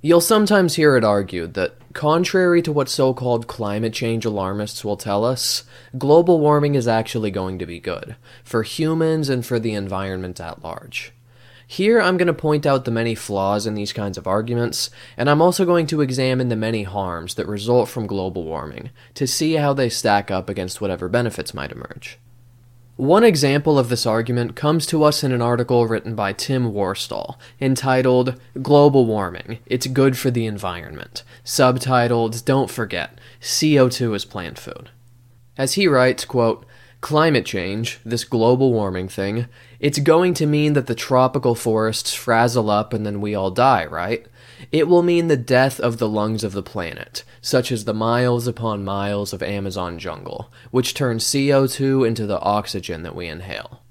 You'll sometimes hear it argued that, contrary to what so called climate change alarmists will tell us, global warming is actually going to be good, for humans and for the environment at large. Here, I'm going to point out the many flaws in these kinds of arguments, and I'm also going to examine the many harms that result from global warming to see how they stack up against whatever benefits might emerge. One example of this argument comes to us in an article written by Tim Worstall, entitled Global Warming It's Good for the Environment, subtitled Don't Forget CO2 is Plant Food. As he writes, quote, Climate change, this global warming thing, it's going to mean that the tropical forests frazzle up and then we all die, right? It will mean the death of the lungs of the planet, such as the miles upon miles of Amazon jungle, which turn CO2 into the oxygen that we inhale.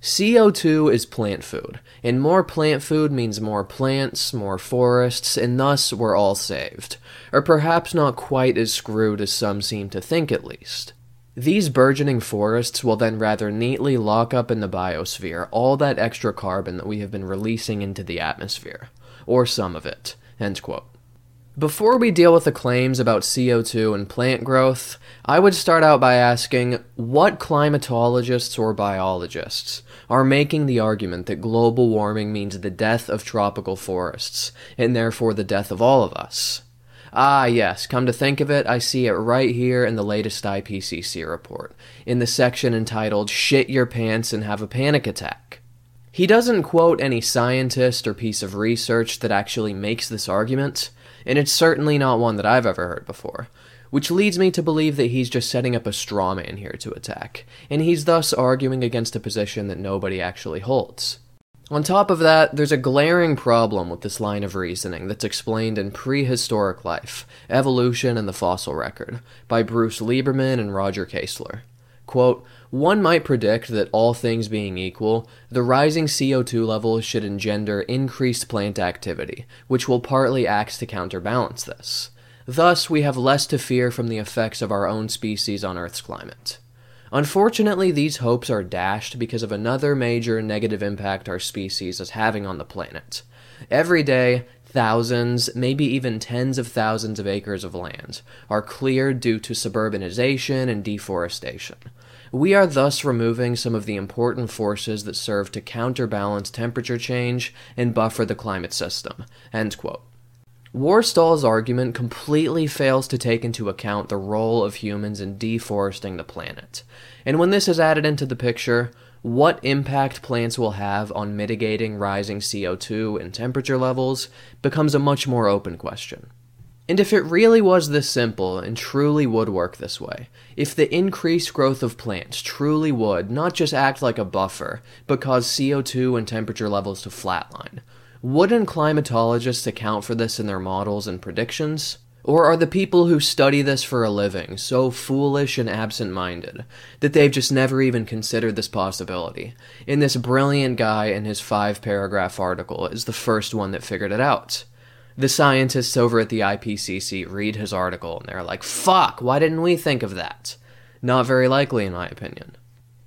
CO2 is plant food, and more plant food means more plants, more forests, and thus we're all saved. Or perhaps not quite as screwed as some seem to think, at least. These burgeoning forests will then rather neatly lock up in the biosphere all that extra carbon that we have been releasing into the atmosphere or some of it. End quote. Before we deal with the claims about CO2 and plant growth, I would start out by asking what climatologists or biologists are making the argument that global warming means the death of tropical forests, and therefore the death of all of us. Ah, yes, come to think of it, I see it right here in the latest IPCC report, in the section entitled Shit Your Pants and Have a Panic Attack. He doesn't quote any scientist or piece of research that actually makes this argument, and it's certainly not one that I've ever heard before, which leads me to believe that he's just setting up a straw man here to attack, and he's thus arguing against a position that nobody actually holds. On top of that, there's a glaring problem with this line of reasoning that's explained in Prehistoric Life Evolution and the Fossil Record by Bruce Lieberman and Roger Kaesler. Quote, one might predict that, all things being equal, the rising CO2 levels should engender increased plant activity, which will partly act to counterbalance this. Thus, we have less to fear from the effects of our own species on Earth's climate. Unfortunately, these hopes are dashed because of another major negative impact our species is having on the planet. Every day, thousands, maybe even tens of thousands of acres of land are cleared due to suburbanization and deforestation. We are thus removing some of the important forces that serve to counterbalance temperature change and buffer the climate system. End quote. Worstall's argument completely fails to take into account the role of humans in deforesting the planet. And when this is added into the picture, what impact plants will have on mitigating rising CO2 and temperature levels becomes a much more open question. And if it really was this simple and truly would work this way, if the increased growth of plants truly would not just act like a buffer, but cause CO2 and temperature levels to flatline, wouldn't climatologists account for this in their models and predictions? Or are the people who study this for a living so foolish and absent minded that they've just never even considered this possibility? And this brilliant guy in his five paragraph article is the first one that figured it out the scientists over at the IPCC read his article and they're like, fuck, why didn't we think of that? Not very likely, in my opinion.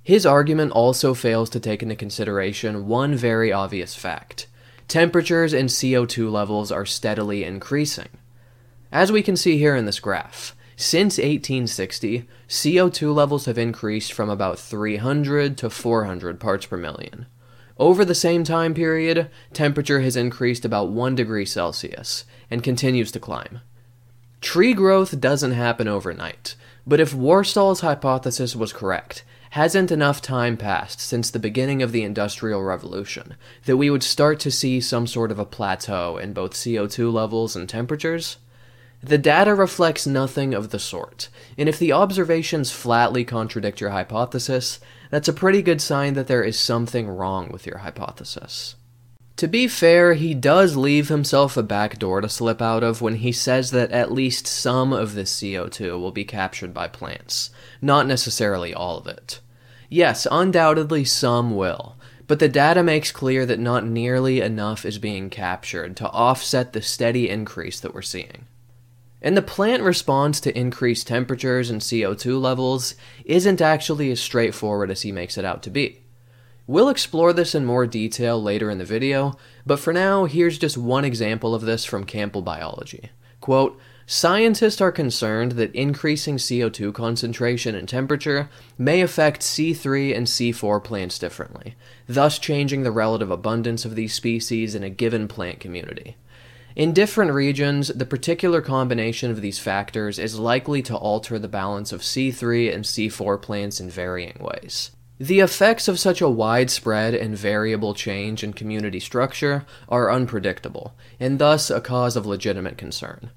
His argument also fails to take into consideration one very obvious fact temperatures and CO2 levels are steadily increasing. As we can see here in this graph, since 1860, CO2 levels have increased from about 300 to 400 parts per million. Over the same time period, temperature has increased about 1 degree Celsius and continues to climb. Tree growth doesn't happen overnight, but if Worstall's hypothesis was correct, hasn't enough time passed since the beginning of the Industrial Revolution that we would start to see some sort of a plateau in both CO2 levels and temperatures? The data reflects nothing of the sort, and if the observations flatly contradict your hypothesis, that's a pretty good sign that there is something wrong with your hypothesis. To be fair, he does leave himself a back door to slip out of when he says that at least some of this CO2 will be captured by plants, not necessarily all of it. Yes, undoubtedly some will, but the data makes clear that not nearly enough is being captured to offset the steady increase that we're seeing. And the plant response to increased temperatures and CO2 levels isn't actually as straightforward as he makes it out to be. We'll explore this in more detail later in the video, but for now, here's just one example of this from Campbell Biology. Quote, Scientists are concerned that increasing CO2 concentration and temperature may affect C3 and C4 plants differently, thus changing the relative abundance of these species in a given plant community. In different regions, the particular combination of these factors is likely to alter the balance of C3 and C4 plants in varying ways. The effects of such a widespread and variable change in community structure are unpredictable, and thus a cause of legitimate concern.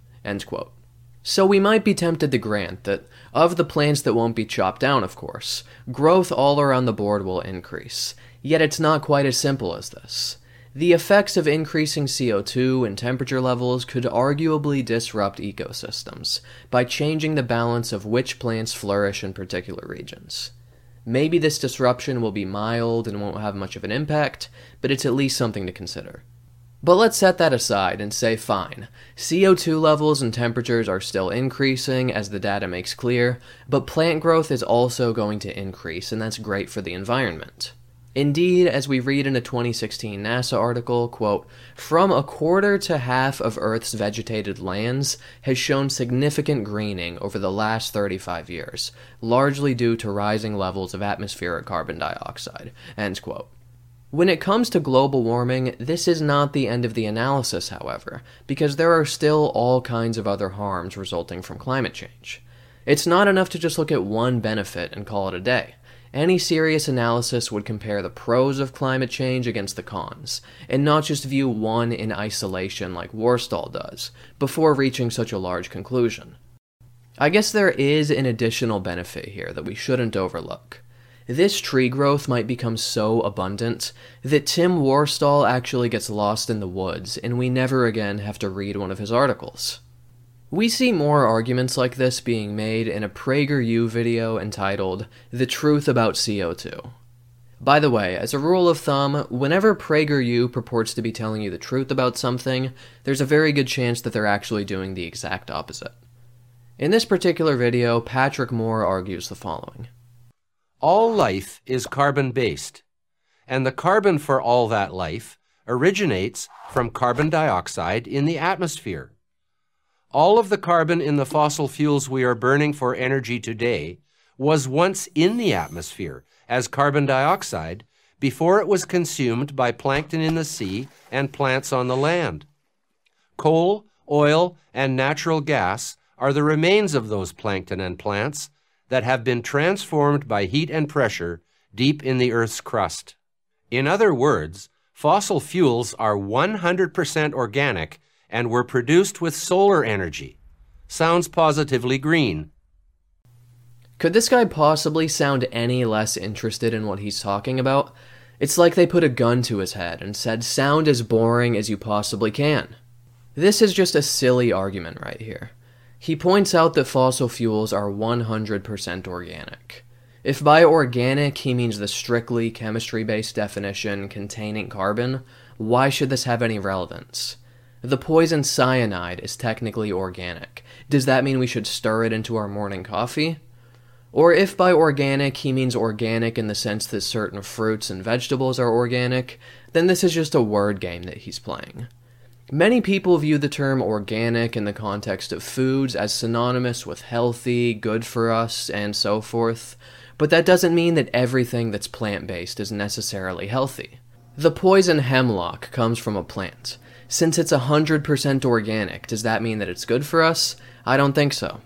So we might be tempted to grant that, of the plants that won't be chopped down, of course, growth all around the board will increase. Yet it's not quite as simple as this. The effects of increasing CO2 and temperature levels could arguably disrupt ecosystems by changing the balance of which plants flourish in particular regions. Maybe this disruption will be mild and won't have much of an impact, but it's at least something to consider. But let's set that aside and say fine. CO2 levels and temperatures are still increasing, as the data makes clear, but plant growth is also going to increase, and that's great for the environment. Indeed, as we read in a 2016 NASA article, quote, from a quarter to half of Earth's vegetated lands has shown significant greening over the last 35 years, largely due to rising levels of atmospheric carbon dioxide, end quote. When it comes to global warming, this is not the end of the analysis, however, because there are still all kinds of other harms resulting from climate change. It's not enough to just look at one benefit and call it a day. Any serious analysis would compare the pros of climate change against the cons, and not just view one in isolation like Worstall does, before reaching such a large conclusion. I guess there is an additional benefit here that we shouldn't overlook. This tree growth might become so abundant that Tim Worstall actually gets lost in the woods and we never again have to read one of his articles. We see more arguments like this being made in a PragerU video entitled The Truth About CO2. By the way, as a rule of thumb, whenever PragerU purports to be telling you the truth about something, there's a very good chance that they're actually doing the exact opposite. In this particular video, Patrick Moore argues the following. All life is carbon based, and the carbon for all that life originates from carbon dioxide in the atmosphere. All of the carbon in the fossil fuels we are burning for energy today was once in the atmosphere as carbon dioxide before it was consumed by plankton in the sea and plants on the land. Coal, oil, and natural gas are the remains of those plankton and plants that have been transformed by heat and pressure deep in the Earth's crust. In other words, fossil fuels are 100% organic and were produced with solar energy. Sounds positively green. Could this guy possibly sound any less interested in what he's talking about? It's like they put a gun to his head and said, sound as boring as you possibly can. This is just a silly argument right here. He points out that fossil fuels are 100% organic. If by organic he means the strictly chemistry based definition containing carbon, why should this have any relevance? The poison cyanide is technically organic. Does that mean we should stir it into our morning coffee? Or if by organic he means organic in the sense that certain fruits and vegetables are organic, then this is just a word game that he's playing. Many people view the term organic in the context of foods as synonymous with healthy, good for us, and so forth, but that doesn't mean that everything that's plant based is necessarily healthy. The poison hemlock comes from a plant. Since it's 100% organic, does that mean that it's good for us? I don't think so.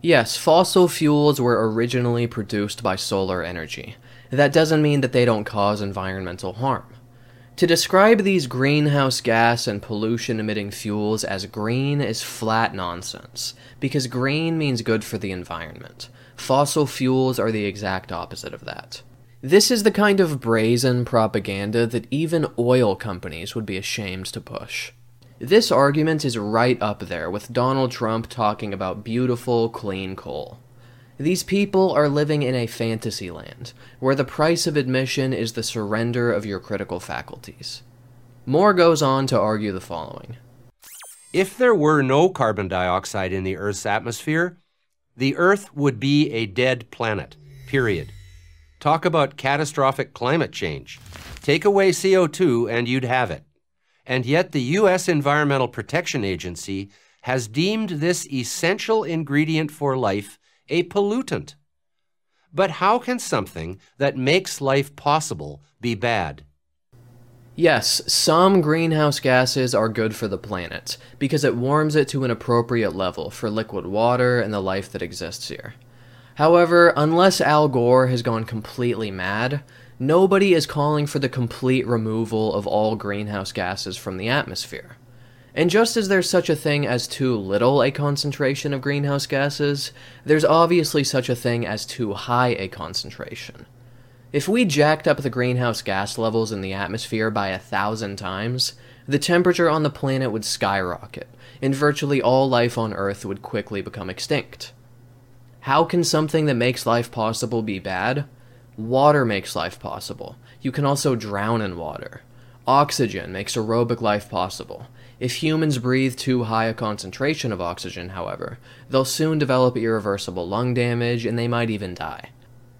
Yes, fossil fuels were originally produced by solar energy. That doesn't mean that they don't cause environmental harm. To describe these greenhouse gas and pollution emitting fuels as green is flat nonsense, because green means good for the environment. Fossil fuels are the exact opposite of that. This is the kind of brazen propaganda that even oil companies would be ashamed to push. This argument is right up there with Donald Trump talking about beautiful, clean coal. These people are living in a fantasy land, where the price of admission is the surrender of your critical faculties. Moore goes on to argue the following If there were no carbon dioxide in the Earth's atmosphere, the Earth would be a dead planet, period. Talk about catastrophic climate change. Take away CO2 and you'd have it. And yet, the U.S. Environmental Protection Agency has deemed this essential ingredient for life a pollutant. But how can something that makes life possible be bad? Yes, some greenhouse gases are good for the planet because it warms it to an appropriate level for liquid water and the life that exists here. However, unless Al Gore has gone completely mad, nobody is calling for the complete removal of all greenhouse gases from the atmosphere. And just as there's such a thing as too little a concentration of greenhouse gases, there's obviously such a thing as too high a concentration. If we jacked up the greenhouse gas levels in the atmosphere by a thousand times, the temperature on the planet would skyrocket, and virtually all life on Earth would quickly become extinct. How can something that makes life possible be bad? Water makes life possible. You can also drown in water. Oxygen makes aerobic life possible. If humans breathe too high a concentration of oxygen, however, they'll soon develop irreversible lung damage and they might even die.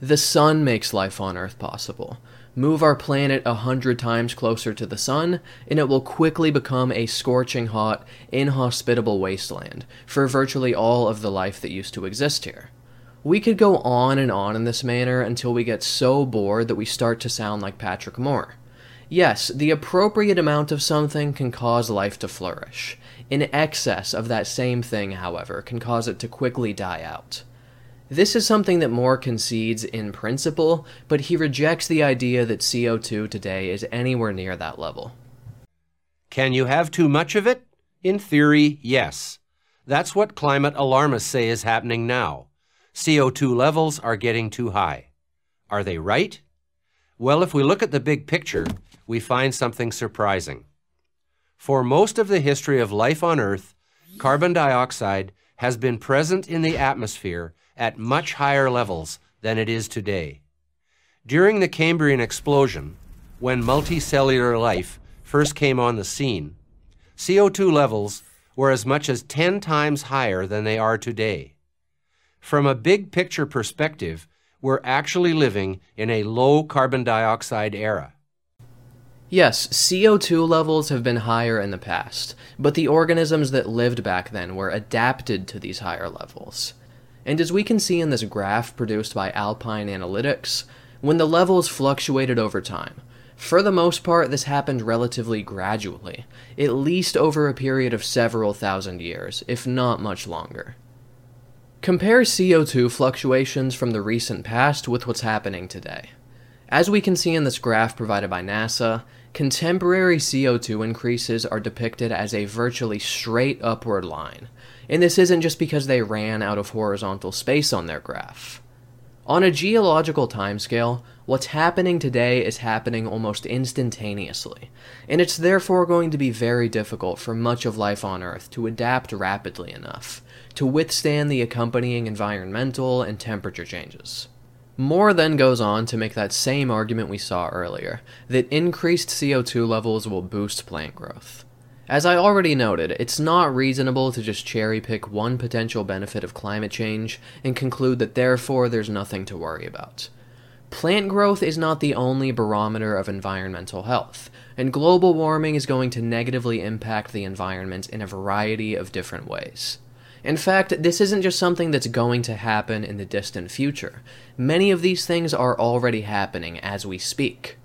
The sun makes life on Earth possible. Move our planet a hundred times closer to the sun, and it will quickly become a scorching hot, inhospitable wasteland for virtually all of the life that used to exist here. We could go on and on in this manner until we get so bored that we start to sound like Patrick Moore. Yes, the appropriate amount of something can cause life to flourish. In excess of that same thing, however, can cause it to quickly die out. This is something that Moore concedes in principle, but he rejects the idea that CO2 today is anywhere near that level. Can you have too much of it? In theory, yes. That's what climate alarmists say is happening now. CO2 levels are getting too high. Are they right? Well, if we look at the big picture, we find something surprising. For most of the history of life on Earth, carbon dioxide has been present in the atmosphere at much higher levels than it is today. During the Cambrian explosion, when multicellular life first came on the scene, CO2 levels were as much as 10 times higher than they are today. From a big picture perspective, we're actually living in a low carbon dioxide era. Yes, CO2 levels have been higher in the past, but the organisms that lived back then were adapted to these higher levels. And as we can see in this graph produced by Alpine Analytics, when the levels fluctuated over time, for the most part, this happened relatively gradually, at least over a period of several thousand years, if not much longer. Compare CO2 fluctuations from the recent past with what's happening today. As we can see in this graph provided by NASA, contemporary CO2 increases are depicted as a virtually straight upward line, and this isn't just because they ran out of horizontal space on their graph. On a geological timescale, what's happening today is happening almost instantaneously, and it's therefore going to be very difficult for much of life on Earth to adapt rapidly enough to withstand the accompanying environmental and temperature changes. Moore then goes on to make that same argument we saw earlier that increased CO2 levels will boost plant growth. As I already noted, it's not reasonable to just cherry pick one potential benefit of climate change and conclude that therefore there's nothing to worry about. Plant growth is not the only barometer of environmental health, and global warming is going to negatively impact the environment in a variety of different ways. In fact, this isn't just something that's going to happen in the distant future. Many of these things are already happening as we speak.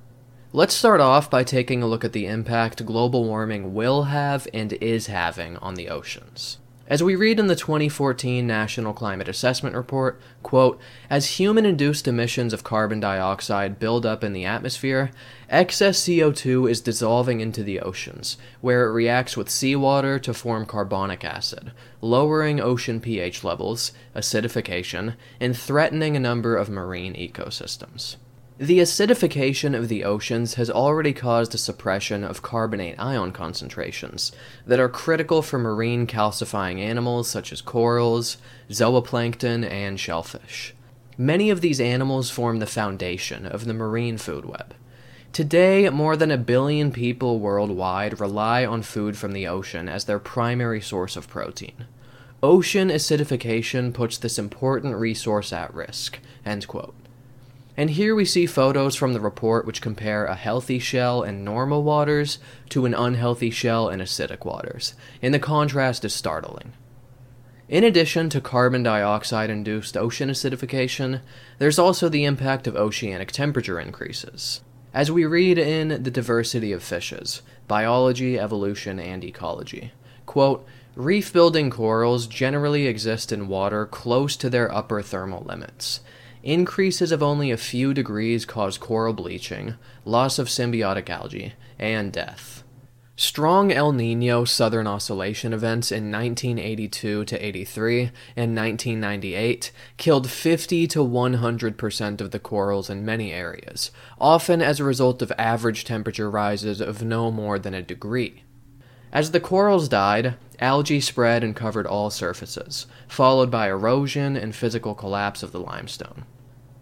Let's start off by taking a look at the impact global warming will have and is having on the oceans. As we read in the 2014 National Climate Assessment Report, quote, as human induced emissions of carbon dioxide build up in the atmosphere, excess CO2 is dissolving into the oceans, where it reacts with seawater to form carbonic acid, lowering ocean pH levels, acidification, and threatening a number of marine ecosystems. The acidification of the oceans has already caused a suppression of carbonate ion concentrations that are critical for marine calcifying animals such as corals, zooplankton, and shellfish. Many of these animals form the foundation of the marine food web. Today, more than a billion people worldwide rely on food from the ocean as their primary source of protein. Ocean acidification puts this important resource at risk. End quote. And here we see photos from the report which compare a healthy shell in normal waters to an unhealthy shell in acidic waters, and the contrast is startling. In addition to carbon dioxide induced ocean acidification, there's also the impact of oceanic temperature increases. As we read in The Diversity of Fishes Biology, Evolution, and Ecology, quote, Reef building corals generally exist in water close to their upper thermal limits. Increases of only a few degrees cause coral bleaching, loss of symbiotic algae, and death. Strong El Nino Southern Oscillation events in 1982 to 83 and 1998 killed 50 to 100% of the corals in many areas, often as a result of average temperature rises of no more than a degree. As the corals died, algae spread and covered all surfaces, followed by erosion and physical collapse of the limestone.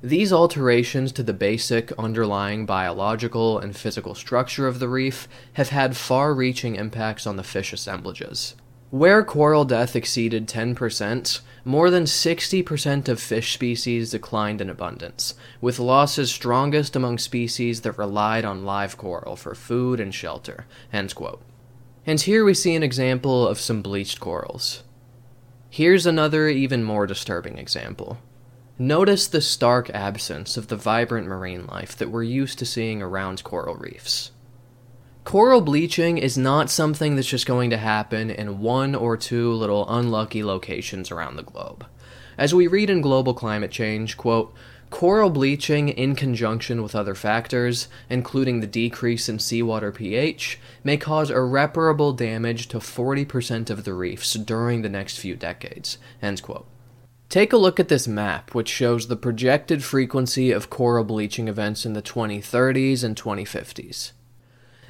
These alterations to the basic underlying biological and physical structure of the reef have had far reaching impacts on the fish assemblages. Where coral death exceeded 10%, more than 60% of fish species declined in abundance, with losses strongest among species that relied on live coral for food and shelter. And here we see an example of some bleached corals. Here's another, even more disturbing example. Notice the stark absence of the vibrant marine life that we're used to seeing around coral reefs. Coral bleaching is not something that's just going to happen in one or two little unlucky locations around the globe. As we read in Global Climate Change, quote, Coral bleaching, in conjunction with other factors, including the decrease in seawater pH, may cause irreparable damage to 40% of the reefs during the next few decades. End quote. Take a look at this map, which shows the projected frequency of coral bleaching events in the 2030s and 2050s.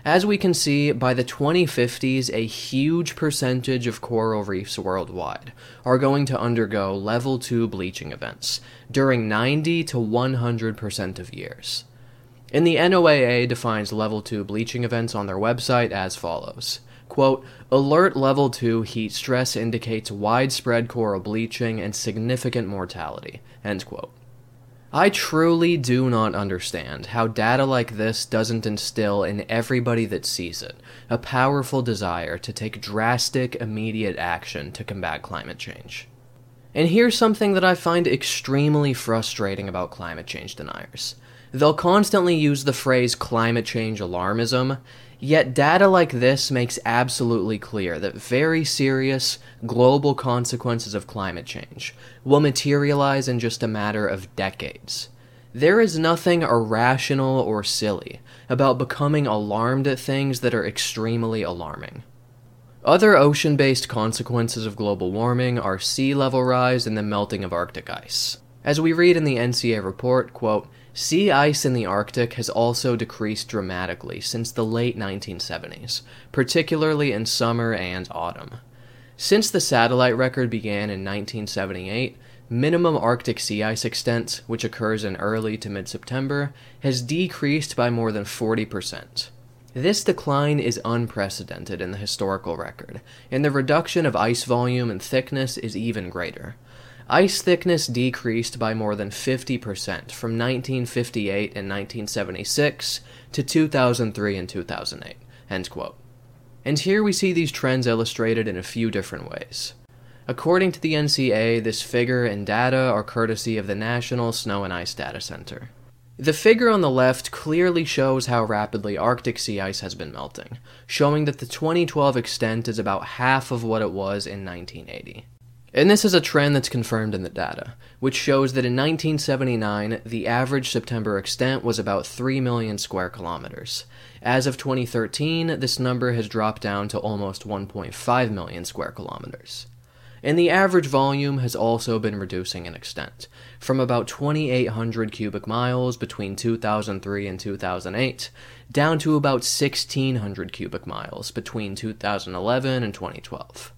As we can see, by the 2050s, a huge percentage of coral reefs worldwide are going to undergo level 2 bleaching events during 90 to 100% of years. And the NOAA defines level 2 bleaching events on their website as follows Quote, Alert level 2 heat stress indicates widespread coral bleaching and significant mortality. End quote. I truly do not understand how data like this doesn't instill in everybody that sees it a powerful desire to take drastic, immediate action to combat climate change. And here's something that I find extremely frustrating about climate change deniers. They'll constantly use the phrase climate change alarmism, Yet data like this makes absolutely clear that very serious global consequences of climate change will materialize in just a matter of decades. There is nothing irrational or silly about becoming alarmed at things that are extremely alarming. Other ocean based consequences of global warming are sea level rise and the melting of Arctic ice. As we read in the NCA report, quote, Sea ice in the Arctic has also decreased dramatically since the late 1970s, particularly in summer and autumn. Since the satellite record began in 1978, minimum Arctic sea ice extent, which occurs in early to mid September, has decreased by more than 40%. This decline is unprecedented in the historical record, and the reduction of ice volume and thickness is even greater. Ice thickness decreased by more than 50% from 1958 and 1976 to 2003 and 2008. End quote. And here we see these trends illustrated in a few different ways. According to the NCA, this figure and data are courtesy of the National Snow and Ice Data Center. The figure on the left clearly shows how rapidly Arctic sea ice has been melting, showing that the 2012 extent is about half of what it was in 1980. And this is a trend that's confirmed in the data, which shows that in 1979, the average September extent was about 3 million square kilometers. As of 2013, this number has dropped down to almost 1.5 million square kilometers. And the average volume has also been reducing in extent, from about 2,800 cubic miles between 2003 and 2008, down to about 1,600 cubic miles between 2011 and 2012.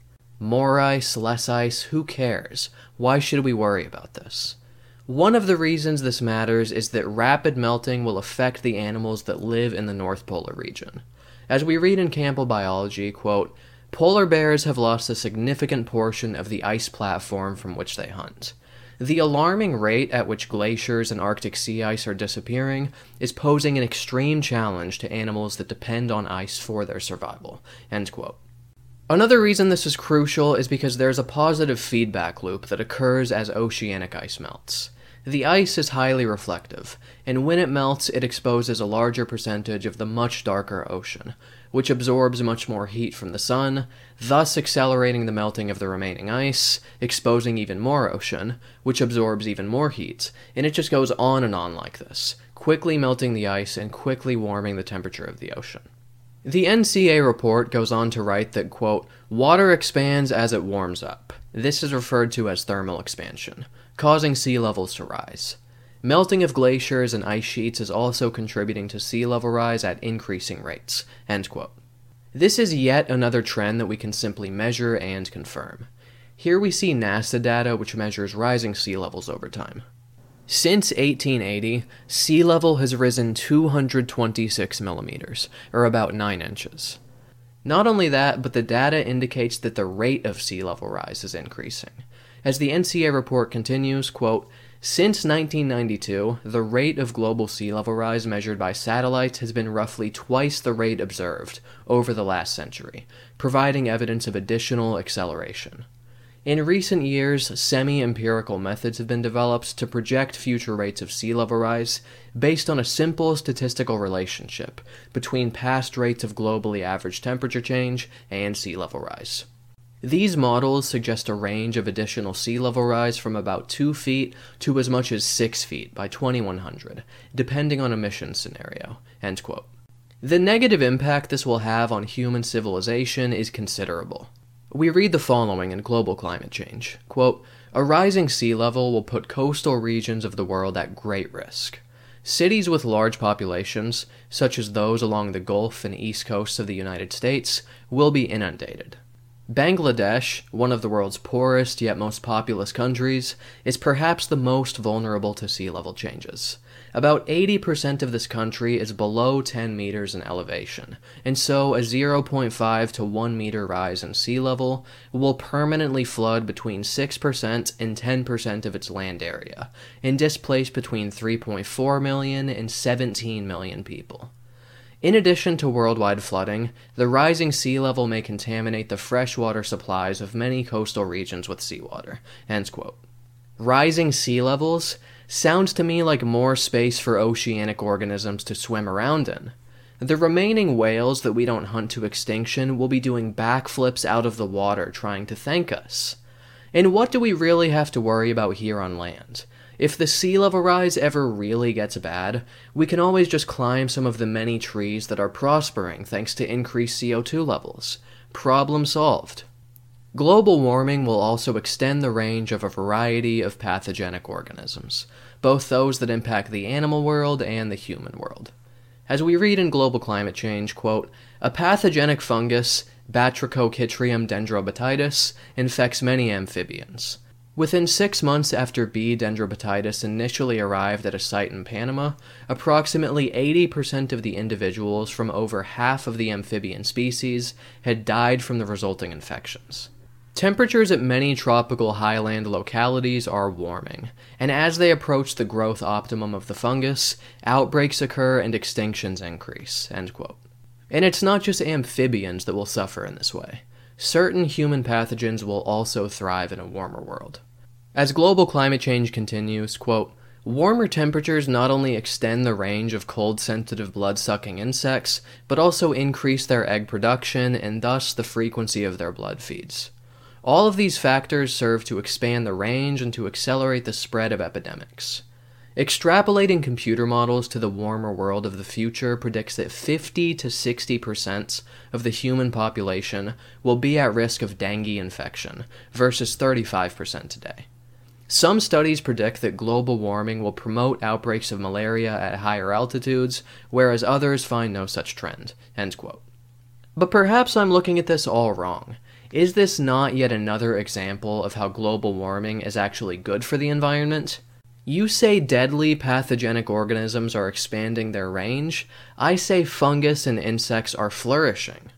More ice, less ice, who cares? Why should we worry about this? One of the reasons this matters is that rapid melting will affect the animals that live in the North Polar region. As we read in Campbell Biology, quote, Polar bears have lost a significant portion of the ice platform from which they hunt. The alarming rate at which glaciers and Arctic sea ice are disappearing is posing an extreme challenge to animals that depend on ice for their survival. End quote. Another reason this is crucial is because there's a positive feedback loop that occurs as oceanic ice melts. The ice is highly reflective, and when it melts, it exposes a larger percentage of the much darker ocean, which absorbs much more heat from the sun, thus accelerating the melting of the remaining ice, exposing even more ocean, which absorbs even more heat, and it just goes on and on like this, quickly melting the ice and quickly warming the temperature of the ocean. The NCA report goes on to write that, quote, water expands as it warms up. This is referred to as thermal expansion, causing sea levels to rise. Melting of glaciers and ice sheets is also contributing to sea level rise at increasing rates. End quote. This is yet another trend that we can simply measure and confirm. Here we see NASA data which measures rising sea levels over time. Since 1880, sea level has risen 226 millimeters, or about 9 inches. Not only that, but the data indicates that the rate of sea level rise is increasing. As the NCA report continues, quote, since 1992, the rate of global sea level rise measured by satellites has been roughly twice the rate observed over the last century, providing evidence of additional acceleration. In recent years, semi empirical methods have been developed to project future rates of sea level rise based on a simple statistical relationship between past rates of globally average temperature change and sea level rise. These models suggest a range of additional sea level rise from about 2 feet to as much as 6 feet by 2100, depending on emission scenario. The negative impact this will have on human civilization is considerable. We read the following in Global Climate Change quote, A rising sea level will put coastal regions of the world at great risk. Cities with large populations, such as those along the Gulf and east coasts of the United States, will be inundated. Bangladesh, one of the world's poorest yet most populous countries, is perhaps the most vulnerable to sea level changes. About 80% of this country is below 10 meters in elevation, and so a 0.5 to 1 meter rise in sea level will permanently flood between 6% and 10% of its land area, and displace between 3.4 million and 17 million people. In addition to worldwide flooding, the rising sea level may contaminate the freshwater supplies of many coastal regions with seawater. Rising sea levels sounds to me like more space for oceanic organisms to swim around in. The remaining whales that we don't hunt to extinction will be doing backflips out of the water trying to thank us. And what do we really have to worry about here on land? If the sea level rise ever really gets bad, we can always just climb some of the many trees that are prospering thanks to increased CO2 levels. Problem solved. Global warming will also extend the range of a variety of pathogenic organisms, both those that impact the animal world and the human world. As we read in Global Climate Change, quote, a pathogenic fungus, Batrachochytrium dendrobatidis, infects many amphibians. Within six months after B. dendrobatidis initially arrived at a site in Panama, approximately 80% of the individuals from over half of the amphibian species had died from the resulting infections. Temperatures at many tropical highland localities are warming, and as they approach the growth optimum of the fungus, outbreaks occur and extinctions increase. And it's not just amphibians that will suffer in this way certain human pathogens will also thrive in a warmer world. As global climate change continues, quote, warmer temperatures not only extend the range of cold sensitive blood sucking insects, but also increase their egg production and thus the frequency of their blood feeds. All of these factors serve to expand the range and to accelerate the spread of epidemics. Extrapolating computer models to the warmer world of the future predicts that 50 to 60% of the human population will be at risk of dengue infection versus 35% today. Some studies predict that global warming will promote outbreaks of malaria at higher altitudes, whereas others find no such trend. But perhaps I'm looking at this all wrong. Is this not yet another example of how global warming is actually good for the environment? You say deadly pathogenic organisms are expanding their range. I say fungus and insects are flourishing.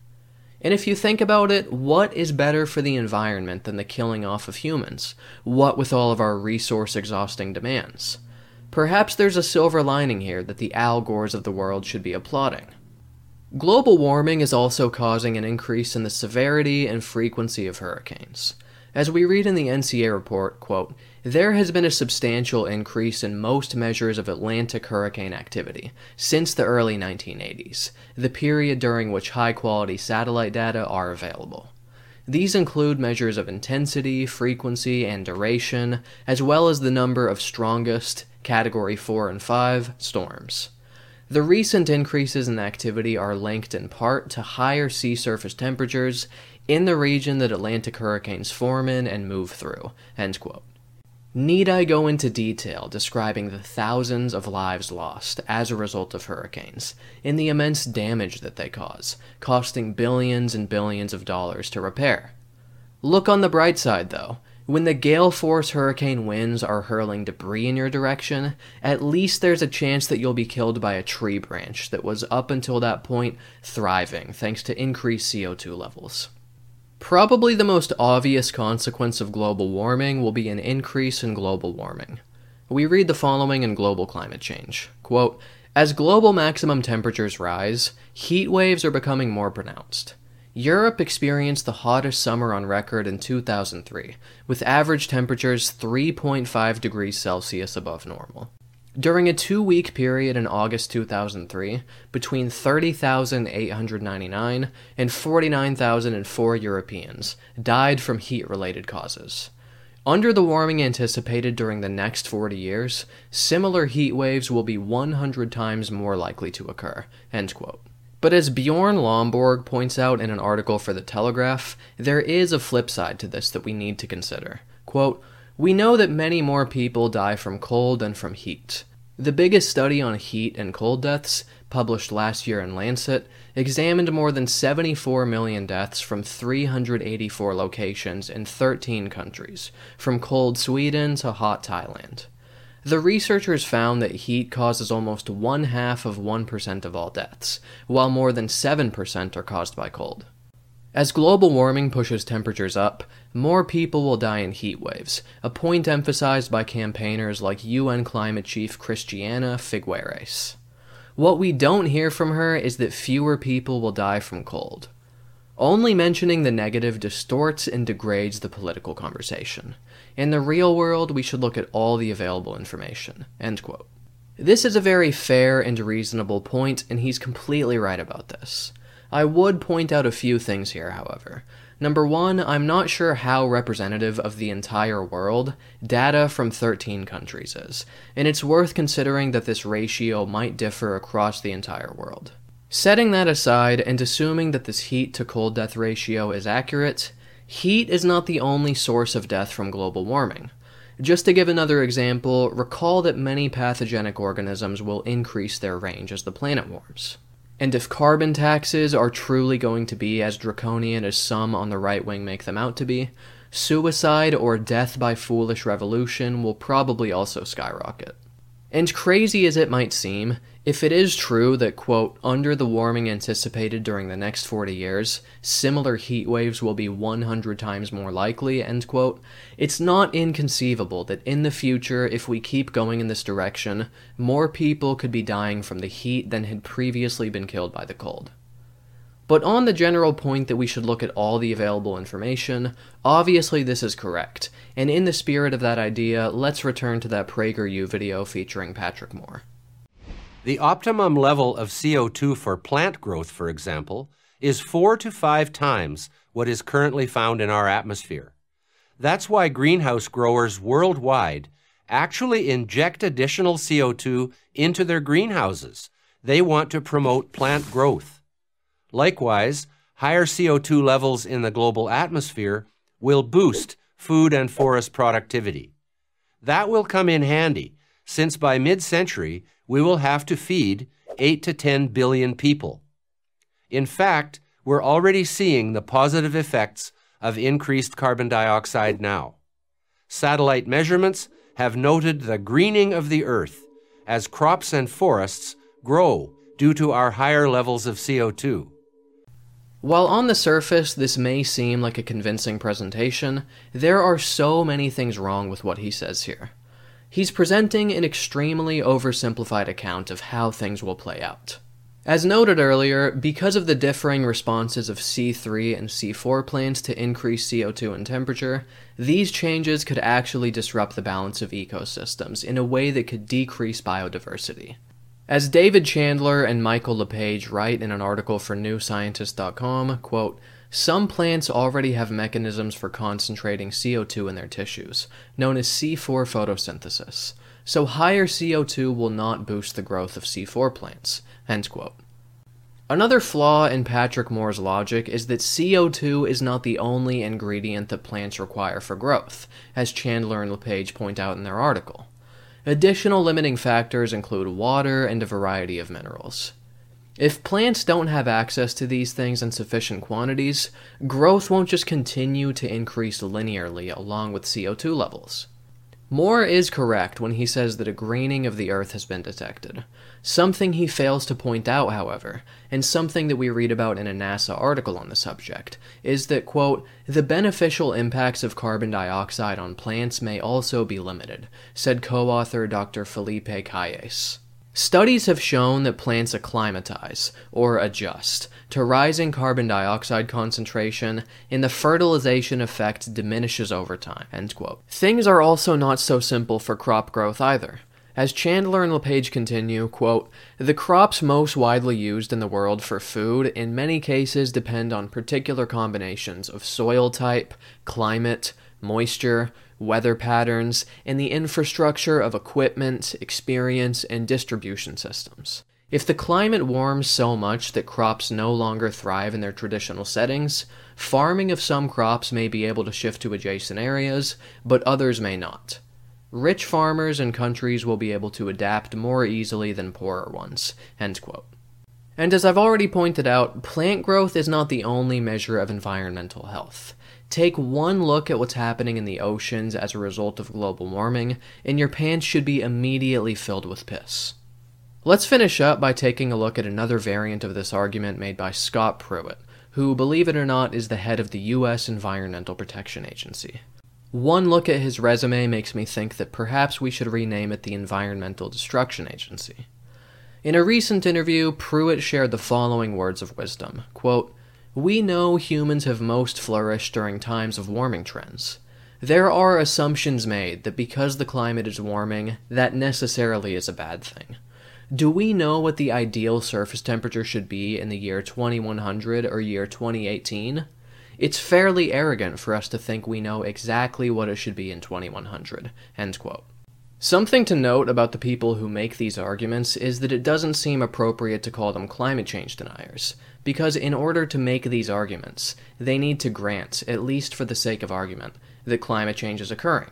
And if you think about it, what is better for the environment than the killing off of humans? What with all of our resource exhausting demands? Perhaps there's a silver lining here that the Al Gores of the world should be applauding. Global warming is also causing an increase in the severity and frequency of hurricanes. As we read in the NCA report, quote, there has been a substantial increase in most measures of Atlantic hurricane activity since the early 1980s, the period during which high quality satellite data are available. These include measures of intensity, frequency, and duration, as well as the number of strongest, Category 4 and 5, storms. The recent increases in activity are linked in part to higher sea surface temperatures in the region that Atlantic hurricanes form in and move through. End quote. Need I go into detail describing the thousands of lives lost as a result of hurricanes, and the immense damage that they cause, costing billions and billions of dollars to repair? Look on the bright side, though. When the gale force hurricane winds are hurling debris in your direction, at least there's a chance that you'll be killed by a tree branch that was up until that point thriving thanks to increased CO2 levels. Probably the most obvious consequence of global warming will be an increase in global warming. We read the following in Global Climate Change quote, As global maximum temperatures rise, heat waves are becoming more pronounced. Europe experienced the hottest summer on record in 2003, with average temperatures 3.5 degrees Celsius above normal. During a two week period in August 2003, between 30,899 and 49,004 Europeans died from heat related causes. Under the warming anticipated during the next 40 years, similar heat waves will be 100 times more likely to occur. But as Bjorn Lomborg points out in an article for The Telegraph, there is a flip side to this that we need to consider. Quote, we know that many more people die from cold than from heat. The biggest study on heat and cold deaths, published last year in Lancet, examined more than 74 million deaths from 384 locations in 13 countries, from cold Sweden to hot Thailand. The researchers found that heat causes almost one half of 1% of all deaths, while more than 7% are caused by cold. As global warming pushes temperatures up, more people will die in heat waves, a point emphasized by campaigners like UN climate chief Christiana Figueres. What we don't hear from her is that fewer people will die from cold. Only mentioning the negative distorts and degrades the political conversation. In the real world, we should look at all the available information. This is a very fair and reasonable point, and he's completely right about this. I would point out a few things here, however. Number one, I'm not sure how representative of the entire world data from 13 countries is, and it's worth considering that this ratio might differ across the entire world. Setting that aside and assuming that this heat to cold death ratio is accurate, heat is not the only source of death from global warming. Just to give another example, recall that many pathogenic organisms will increase their range as the planet warms. And if carbon taxes are truly going to be as draconian as some on the right wing make them out to be, suicide or death by foolish revolution will probably also skyrocket. And crazy as it might seem, if it is true that, quote, under the warming anticipated during the next 40 years, similar heat waves will be 100 times more likely, end quote, it's not inconceivable that in the future, if we keep going in this direction, more people could be dying from the heat than had previously been killed by the cold. But on the general point that we should look at all the available information, obviously this is correct, and in the spirit of that idea, let's return to that PragerU video featuring Patrick Moore. The optimum level of CO2 for plant growth, for example, is four to five times what is currently found in our atmosphere. That's why greenhouse growers worldwide actually inject additional CO2 into their greenhouses. They want to promote plant growth. Likewise, higher CO2 levels in the global atmosphere will boost food and forest productivity. That will come in handy, since by mid century we will have to feed 8 to 10 billion people. In fact, we're already seeing the positive effects of increased carbon dioxide now. Satellite measurements have noted the greening of the earth as crops and forests grow due to our higher levels of CO2. While on the surface this may seem like a convincing presentation, there are so many things wrong with what he says here. He's presenting an extremely oversimplified account of how things will play out. As noted earlier, because of the differing responses of C3 and C4 plants to increase CO2 and temperature, these changes could actually disrupt the balance of ecosystems in a way that could decrease biodiversity. As David Chandler and Michael LePage write in an article for NewScientist.com, quote, some plants already have mechanisms for concentrating CO2 in their tissues, known as C4 photosynthesis, so higher CO2 will not boost the growth of C4 plants. End quote. Another flaw in Patrick Moore's logic is that CO2 is not the only ingredient that plants require for growth, as Chandler and LePage point out in their article. Additional limiting factors include water and a variety of minerals. If plants don't have access to these things in sufficient quantities, growth won't just continue to increase linearly along with CO2 levels. Moore is correct when he says that a greening of the Earth has been detected. Something he fails to point out, however, and something that we read about in a NASA article on the subject, is that, quote, the beneficial impacts of carbon dioxide on plants may also be limited, said co author Dr. Philippe Ciais. Studies have shown that plants acclimatize, or adjust, to rising carbon dioxide concentration, and the fertilization effect diminishes over time. Things are also not so simple for crop growth either. As Chandler and LePage continue, quote, the crops most widely used in the world for food in many cases depend on particular combinations of soil type, climate, moisture, weather patterns, and the infrastructure of equipment, experience, and distribution systems. If the climate warms so much that crops no longer thrive in their traditional settings, farming of some crops may be able to shift to adjacent areas, but others may not. Rich farmers and countries will be able to adapt more easily than poorer ones. And as I've already pointed out, plant growth is not the only measure of environmental health. Take one look at what's happening in the oceans as a result of global warming, and your pants should be immediately filled with piss. Let's finish up by taking a look at another variant of this argument made by Scott Pruitt, who, believe it or not, is the head of the U.S. Environmental Protection Agency. One look at his resume makes me think that perhaps we should rename it the Environmental Destruction Agency. In a recent interview, Pruitt shared the following words of wisdom quote, we know humans have most flourished during times of warming trends. There are assumptions made that because the climate is warming, that necessarily is a bad thing. Do we know what the ideal surface temperature should be in the year 2100 or year 2018? It's fairly arrogant for us to think we know exactly what it should be in 2100. End quote. Something to note about the people who make these arguments is that it doesn't seem appropriate to call them climate change deniers, because in order to make these arguments, they need to grant, at least for the sake of argument, that climate change is occurring.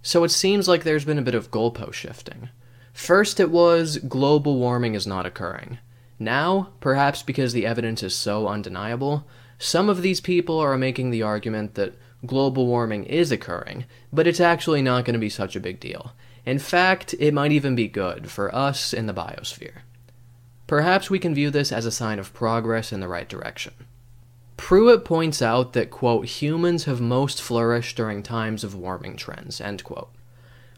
So it seems like there's been a bit of goalpost shifting. First it was global warming is not occurring. Now, perhaps because the evidence is so undeniable, some of these people are making the argument that global warming is occurring, but it's actually not going to be such a big deal in fact, it might even be good for us in the biosphere. Perhaps we can view this as a sign of progress in the right direction. Pruitt points out that, quote, humans have most flourished during times of warming trends, end quote.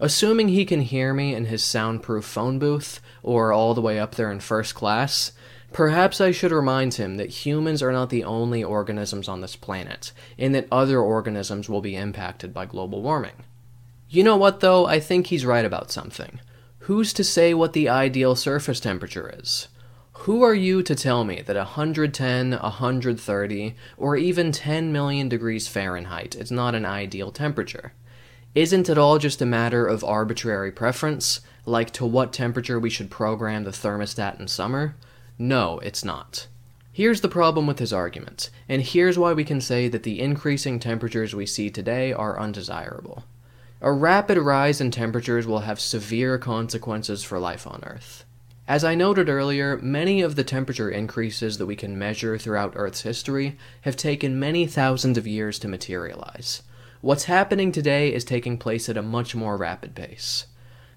Assuming he can hear me in his soundproof phone booth, or all the way up there in first class, perhaps I should remind him that humans are not the only organisms on this planet, and that other organisms will be impacted by global warming. You know what, though? I think he's right about something. Who's to say what the ideal surface temperature is? Who are you to tell me that 110, 130, or even 10 million degrees Fahrenheit is not an ideal temperature? Isn't it all just a matter of arbitrary preference, like to what temperature we should program the thermostat in summer? No, it's not. Here's the problem with his argument, and here's why we can say that the increasing temperatures we see today are undesirable. A rapid rise in temperatures will have severe consequences for life on Earth. As I noted earlier, many of the temperature increases that we can measure throughout Earth's history have taken many thousands of years to materialize. What's happening today is taking place at a much more rapid pace.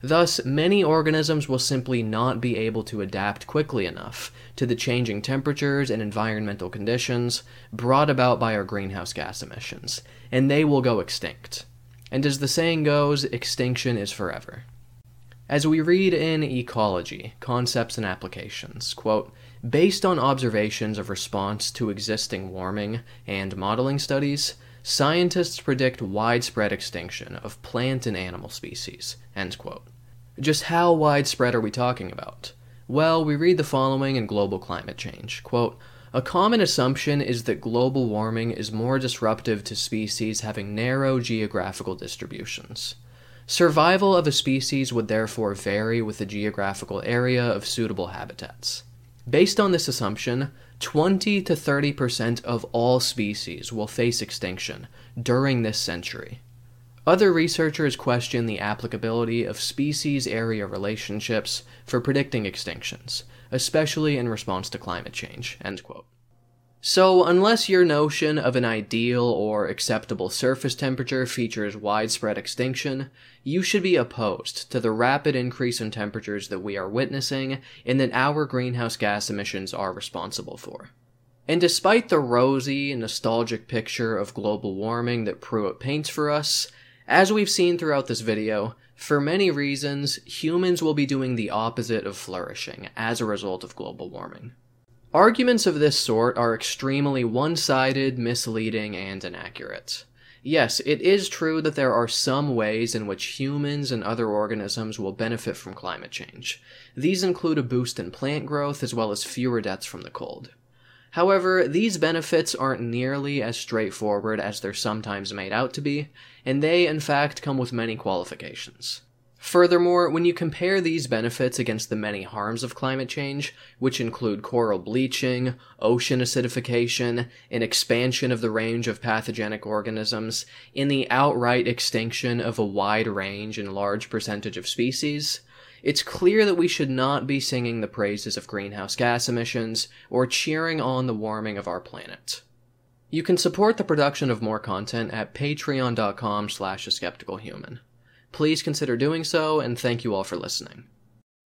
Thus, many organisms will simply not be able to adapt quickly enough to the changing temperatures and environmental conditions brought about by our greenhouse gas emissions, and they will go extinct. And as the saying goes, extinction is forever. As we read in Ecology, Concepts and Applications, quote, based on observations of response to existing warming and modeling studies, scientists predict widespread extinction of plant and animal species. end quote. Just how widespread are we talking about? Well, we read the following in Global Climate Change. Quote, a common assumption is that global warming is more disruptive to species having narrow geographical distributions. Survival of a species would therefore vary with the geographical area of suitable habitats. Based on this assumption, 20 to 30% of all species will face extinction during this century. Other researchers question the applicability of species area relationships for predicting extinctions, especially in response to climate change. So, unless your notion of an ideal or acceptable surface temperature features widespread extinction, you should be opposed to the rapid increase in temperatures that we are witnessing and that our greenhouse gas emissions are responsible for. And despite the rosy, nostalgic picture of global warming that Pruitt paints for us, as we've seen throughout this video, for many reasons, humans will be doing the opposite of flourishing as a result of global warming. Arguments of this sort are extremely one sided, misleading, and inaccurate. Yes, it is true that there are some ways in which humans and other organisms will benefit from climate change. These include a boost in plant growth as well as fewer deaths from the cold. However, these benefits aren't nearly as straightforward as they're sometimes made out to be, and they in fact come with many qualifications. Furthermore, when you compare these benefits against the many harms of climate change, which include coral bleaching, ocean acidification, an expansion of the range of pathogenic organisms, and the outright extinction of a wide range and large percentage of species, it's clear that we should not be singing the praises of greenhouse gas emissions or cheering on the warming of our planet. You can support the production of more content at patreon.com slash a skeptical human. Please consider doing so, and thank you all for listening.